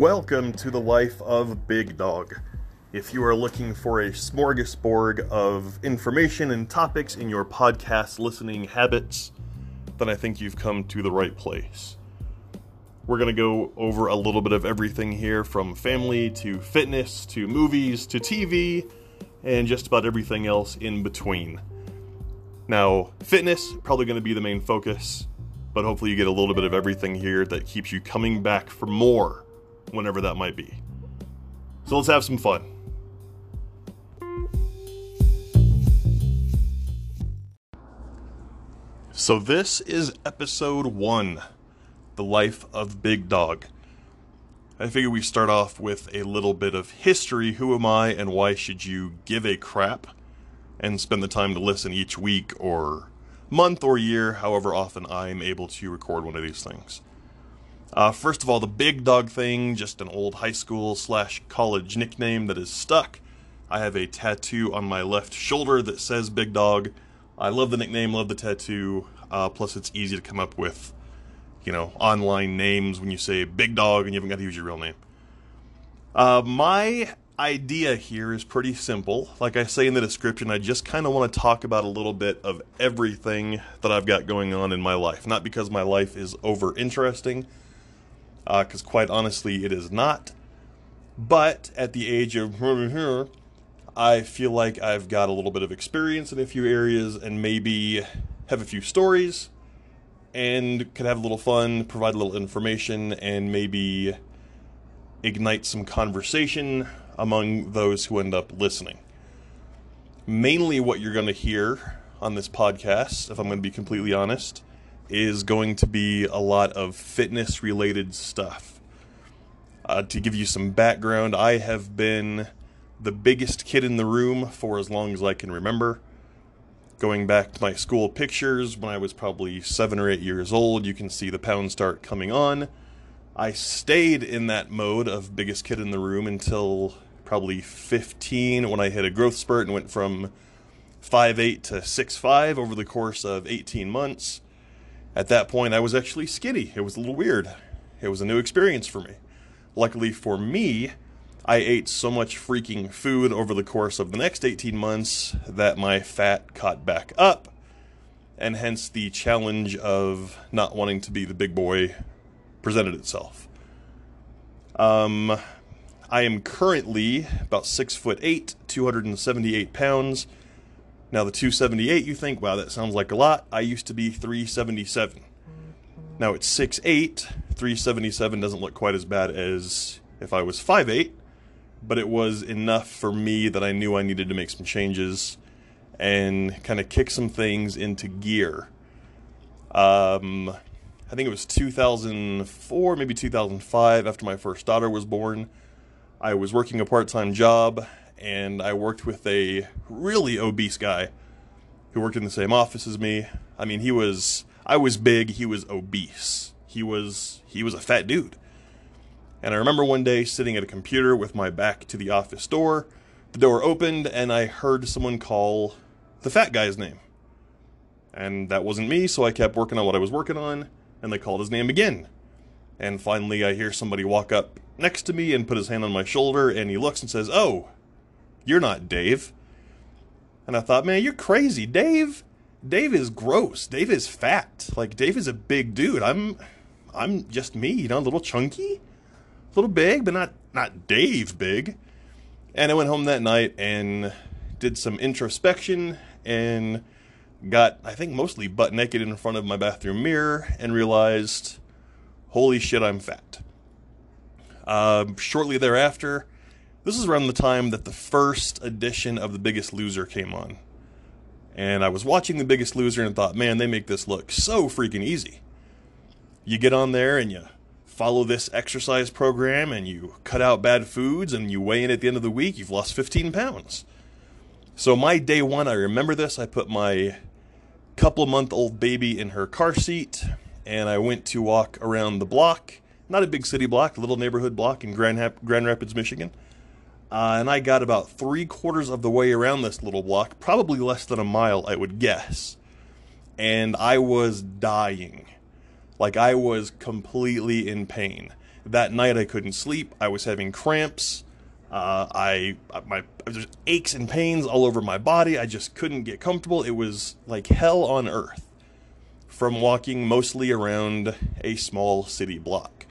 Welcome to the life of Big Dog. If you are looking for a smorgasbord of information and topics in your podcast listening habits, then I think you've come to the right place. We're going to go over a little bit of everything here from family to fitness to movies to TV and just about everything else in between. Now, fitness probably going to be the main focus, but hopefully you get a little bit of everything here that keeps you coming back for more whenever that might be. So let's have some fun. So, this is episode one The Life of Big Dog. I figure we start off with a little bit of history. Who am I and why should you give a crap? And spend the time to listen each week or month or year, however often I'm able to record one of these things. Uh, first of all, the big dog thing, just an old high school slash college nickname that is stuck. I have a tattoo on my left shoulder that says Big Dog. I love the nickname, love the tattoo. Uh, plus, it's easy to come up with, you know, online names when you say Big Dog and you haven't got to use your real name. Uh, my idea here is pretty simple. Like I say in the description, I just kind of want to talk about a little bit of everything that I've got going on in my life. Not because my life is over interesting because uh, quite honestly, it is not. But at the age of I feel like I've got a little bit of experience in a few areas and maybe have a few stories and could have a little fun, provide a little information, and maybe ignite some conversation among those who end up listening. Mainly, what you're going to hear on this podcast, if I'm going to be completely honest, is going to be a lot of fitness related stuff. Uh, to give you some background, I have been the biggest kid in the room for as long as I can remember. Going back to my school pictures when I was probably seven or eight years old, you can see the pounds start coming on. I stayed in that mode of biggest kid in the room until probably 15 when I hit a growth spurt and went from 5'8 to 6'5 over the course of 18 months at that point, I was actually skinny. It was a little weird. It was a new experience for me. Luckily for me, I ate so much freaking food over the course of the next 18 months that my fat caught back up, and hence the challenge of not wanting to be the big boy presented itself. Um, I am currently about six foot eight, 278 pounds now, the 278, you think, wow, that sounds like a lot. I used to be 377. Now it's 6'8. 377 doesn't look quite as bad as if I was 5'8, but it was enough for me that I knew I needed to make some changes and kind of kick some things into gear. Um, I think it was 2004, maybe 2005, after my first daughter was born. I was working a part time job and I worked with a really obese guy who worked in the same office as me. I mean, he was I was big, he was obese. He was he was a fat dude. And I remember one day sitting at a computer with my back to the office door. The door opened and I heard someone call the fat guy's name. And that wasn't me, so I kept working on what I was working on, and they called his name again. And finally, I hear somebody walk up next to me and put his hand on my shoulder, and he looks and says, Oh, you're not Dave. And I thought, man, you're crazy. Dave Dave is gross. Dave is fat. Like Dave is a big dude. I'm I'm just me, you know, a little chunky, a little big, but not not Dave big. And I went home that night and did some introspection and got I think mostly butt naked in front of my bathroom mirror and realized, holy shit, I'm fat. Uh, shortly thereafter, this is around the time that the first edition of The Biggest Loser came on. And I was watching The Biggest Loser and thought, man, they make this look so freaking easy. You get on there and you follow this exercise program and you cut out bad foods and you weigh in at the end of the week, you've lost 15 pounds. So, my day one, I remember this. I put my couple month old baby in her car seat and I went to walk around the block. Not a big city block, a little neighborhood block in Grand, Grand Rapids, Michigan. Uh, and I got about three quarters of the way around this little block, probably less than a mile, I would guess. And I was dying. Like I was completely in pain. That night I couldn't sleep. I was having cramps. Uh, I my there's aches and pains all over my body. I just couldn't get comfortable. It was like hell on earth from walking mostly around a small city block.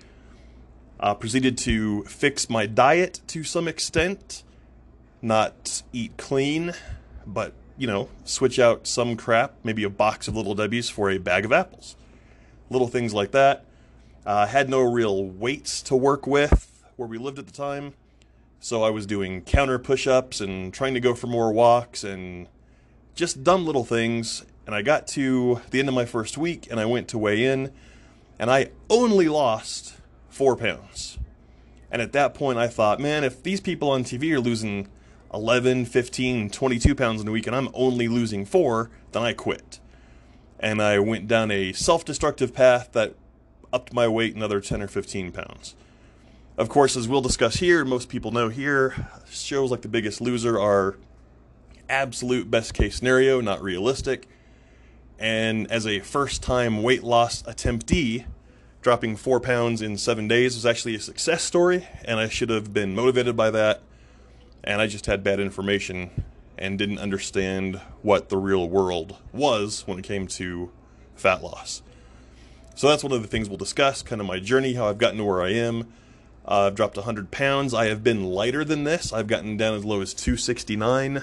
Uh, proceeded to fix my diet to some extent, not eat clean, but you know, switch out some crap, maybe a box of Little Debbie's for a bag of apples. Little things like that. Uh, had no real weights to work with where we lived at the time. So I was doing counter push ups and trying to go for more walks and just dumb little things. And I got to the end of my first week and I went to weigh in and I only lost four pounds. And at that point, I thought, man, if these people on TV are losing 11, 15, 22 pounds in a week and I'm only losing four, then I quit. And I went down a self destructive path that upped my weight another 10 or 15 pounds. Of course, as we'll discuss here, most people know here, shows like The Biggest Loser are absolute best case scenario, not realistic. And as a first time weight loss attemptee, dropping four pounds in seven days was actually a success story, and I should have been motivated by that and I just had bad information and didn't understand what the real world was when it came to fat loss. So that's one of the things we'll discuss, kind of my journey, how I've gotten to where I am. Uh, I've dropped 100 pounds. I have been lighter than this. I've gotten down as low as 269. Uh,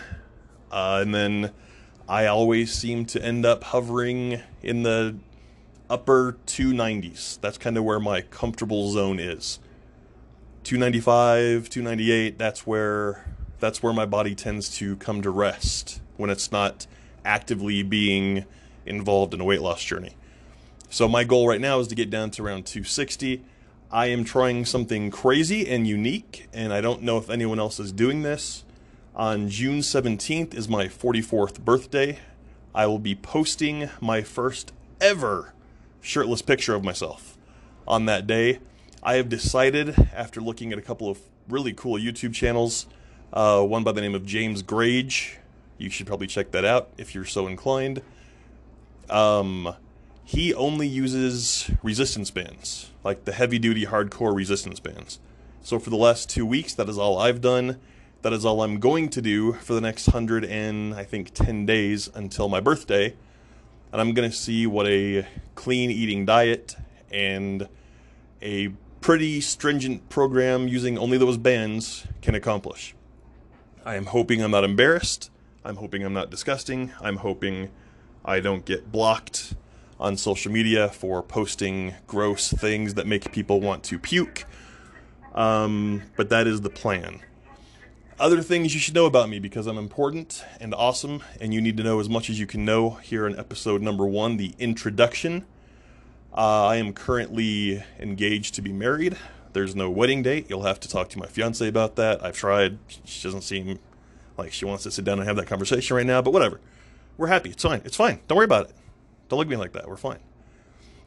and then I always seem to end up hovering in the upper 290s. That's kind of where my comfortable zone is. 295, 298, that's where that's where my body tends to come to rest when it's not actively being involved in a weight loss journey. So my goal right now is to get down to around 260. I am trying something crazy and unique, and I don't know if anyone else is doing this. On June 17th is my 44th birthday. I will be posting my first ever shirtless picture of myself on that day. I have decided, after looking at a couple of really cool YouTube channels, uh, one by the name of James Grage, you should probably check that out if you're so inclined. Um, he only uses resistance bands, like the heavy duty hardcore resistance bands. So for the last two weeks, that is all I've done. That is all I'm going to do for the next hundred and I think 10 days until my birthday. And I'm going to see what a clean eating diet and a pretty stringent program using only those bands can accomplish. I am hoping I'm not embarrassed. I'm hoping I'm not disgusting. I'm hoping I don't get blocked on social media for posting gross things that make people want to puke. Um, but that is the plan. Other things you should know about me because I'm important and awesome, and you need to know as much as you can know here in episode number one the introduction. Uh, I am currently engaged to be married. There's no wedding date. You'll have to talk to my fiance about that. I've tried. She doesn't seem like she wants to sit down and have that conversation right now, but whatever. We're happy. It's fine. It's fine. Don't worry about it. Don't look at me like that. We're fine.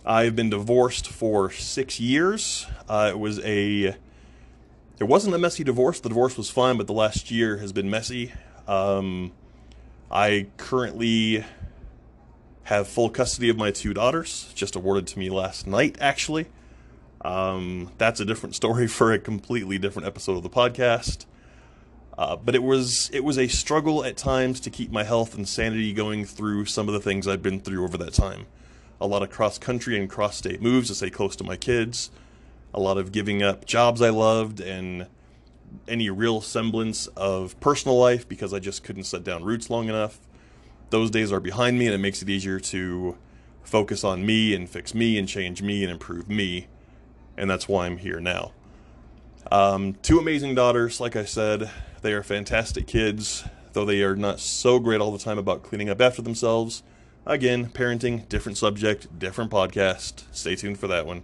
I've been divorced for six years. Uh, it was a. It wasn't a messy divorce. The divorce was fine, but the last year has been messy. Um, I currently have full custody of my two daughters, just awarded to me last night, actually. Um, that's a different story for a completely different episode of the podcast. Uh, but it was it was a struggle at times to keep my health and sanity going through some of the things I've been through over that time. A lot of cross country and cross state moves to stay close to my kids. A lot of giving up jobs I loved and any real semblance of personal life because I just couldn't set down roots long enough those days are behind me and it makes it easier to focus on me and fix me and change me and improve me. And that's why I'm here now. Um, two amazing daughters, like I said, they are fantastic kids, though they are not so great all the time about cleaning up after themselves. Again, parenting, different subject, different podcast. Stay tuned for that one.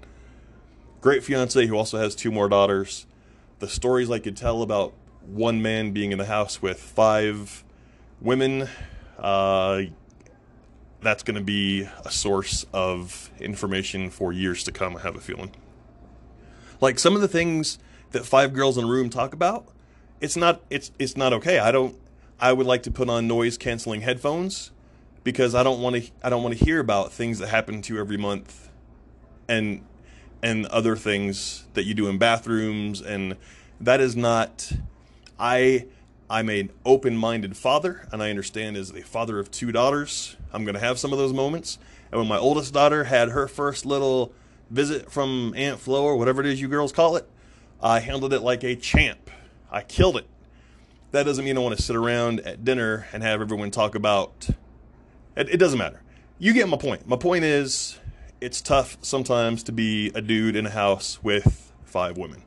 Great fiance who also has two more daughters. The stories I could tell about one man being in the house with five women uh, that's going to be a source of information for years to come, I have a feeling. Like some of the things that Five Girls in a Room talk about, it's not it's it's not okay. I don't I would like to put on noise canceling headphones because I don't want to I don't want to hear about things that happen to you every month and and other things that you do in bathrooms and that is not I I'm an open-minded father and I understand as a father of two daughters, I'm going to have some of those moments. And when my oldest daughter had her first little visit from Aunt Flo or whatever it is you girls call it, I handled it like a champ. I killed it. That doesn't mean I want to sit around at dinner and have everyone talk about it, it doesn't matter. You get my point. My point is it's tough sometimes to be a dude in a house with five women.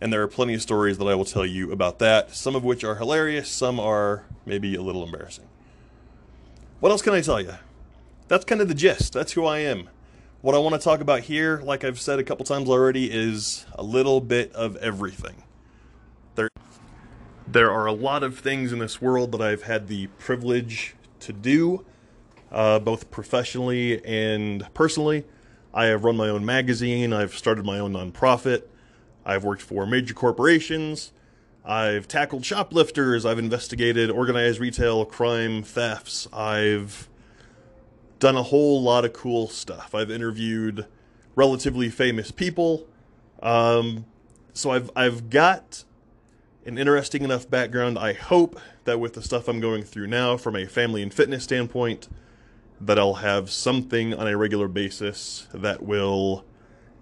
And there are plenty of stories that I will tell you about that, some of which are hilarious, some are maybe a little embarrassing. What else can I tell you? That's kind of the gist. That's who I am. What I want to talk about here, like I've said a couple times already, is a little bit of everything. There, there are a lot of things in this world that I've had the privilege to do, uh, both professionally and personally. I have run my own magazine, I've started my own nonprofit. I've worked for major corporations. I've tackled shoplifters. I've investigated organized retail crime thefts. I've done a whole lot of cool stuff. I've interviewed relatively famous people. Um, so I've I've got an interesting enough background. I hope that with the stuff I'm going through now from a family and fitness standpoint, that I'll have something on a regular basis that will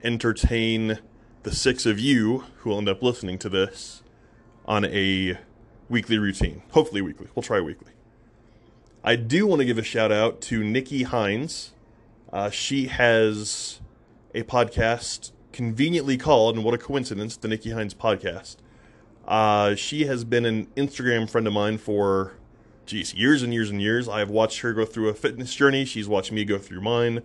entertain the six of you who will end up listening to this on a weekly routine. Hopefully, weekly. We'll try weekly. I do want to give a shout out to Nikki Hines. Uh, she has a podcast conveniently called, and what a coincidence, the Nikki Hines podcast. Uh, she has been an Instagram friend of mine for, geez, years and years and years. I've watched her go through a fitness journey. She's watched me go through mine.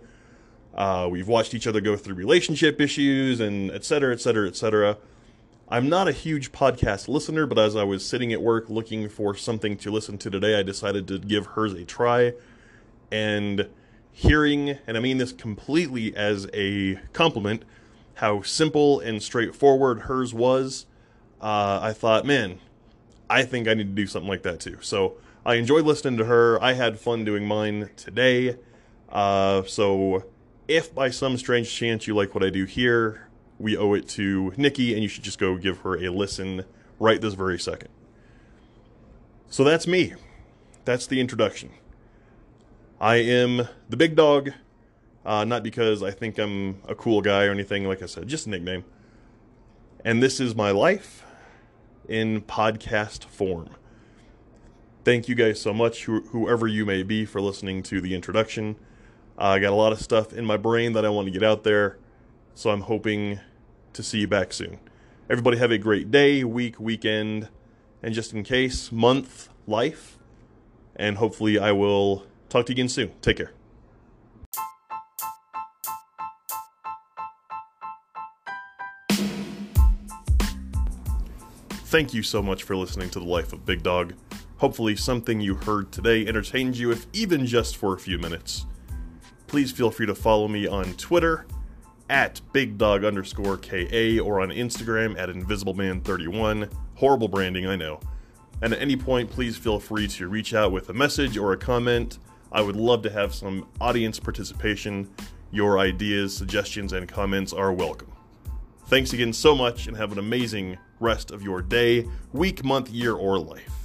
Uh, we've watched each other go through relationship issues and et cetera, et cetera, et cetera. I'm not a huge podcast listener, but as I was sitting at work looking for something to listen to today, I decided to give hers a try. And hearing, and I mean this completely as a compliment, how simple and straightforward hers was, uh, I thought, man, I think I need to do something like that too. So I enjoyed listening to her. I had fun doing mine today. Uh, so if by some strange chance you like what I do here, we owe it to Nikki, and you should just go give her a listen right this very second. So that's me. That's the introduction. I am the big dog, uh, not because I think I'm a cool guy or anything, like I said, just a nickname. And this is my life in podcast form. Thank you guys so much, wh- whoever you may be, for listening to the introduction. Uh, I got a lot of stuff in my brain that I want to get out there, so I'm hoping to see you back soon. Everybody have a great day, week, weekend, and just in case, month, life, and hopefully I will talk to you again soon. Take care. Thank you so much for listening to The Life of Big Dog. Hopefully, something you heard today entertained you, if even just for a few minutes please feel free to follow me on Twitter at bigdog underscore KA or on Instagram at invisibleman31. Horrible branding, I know. And at any point, please feel free to reach out with a message or a comment. I would love to have some audience participation. Your ideas, suggestions, and comments are welcome. Thanks again so much and have an amazing rest of your day, week, month, year, or life.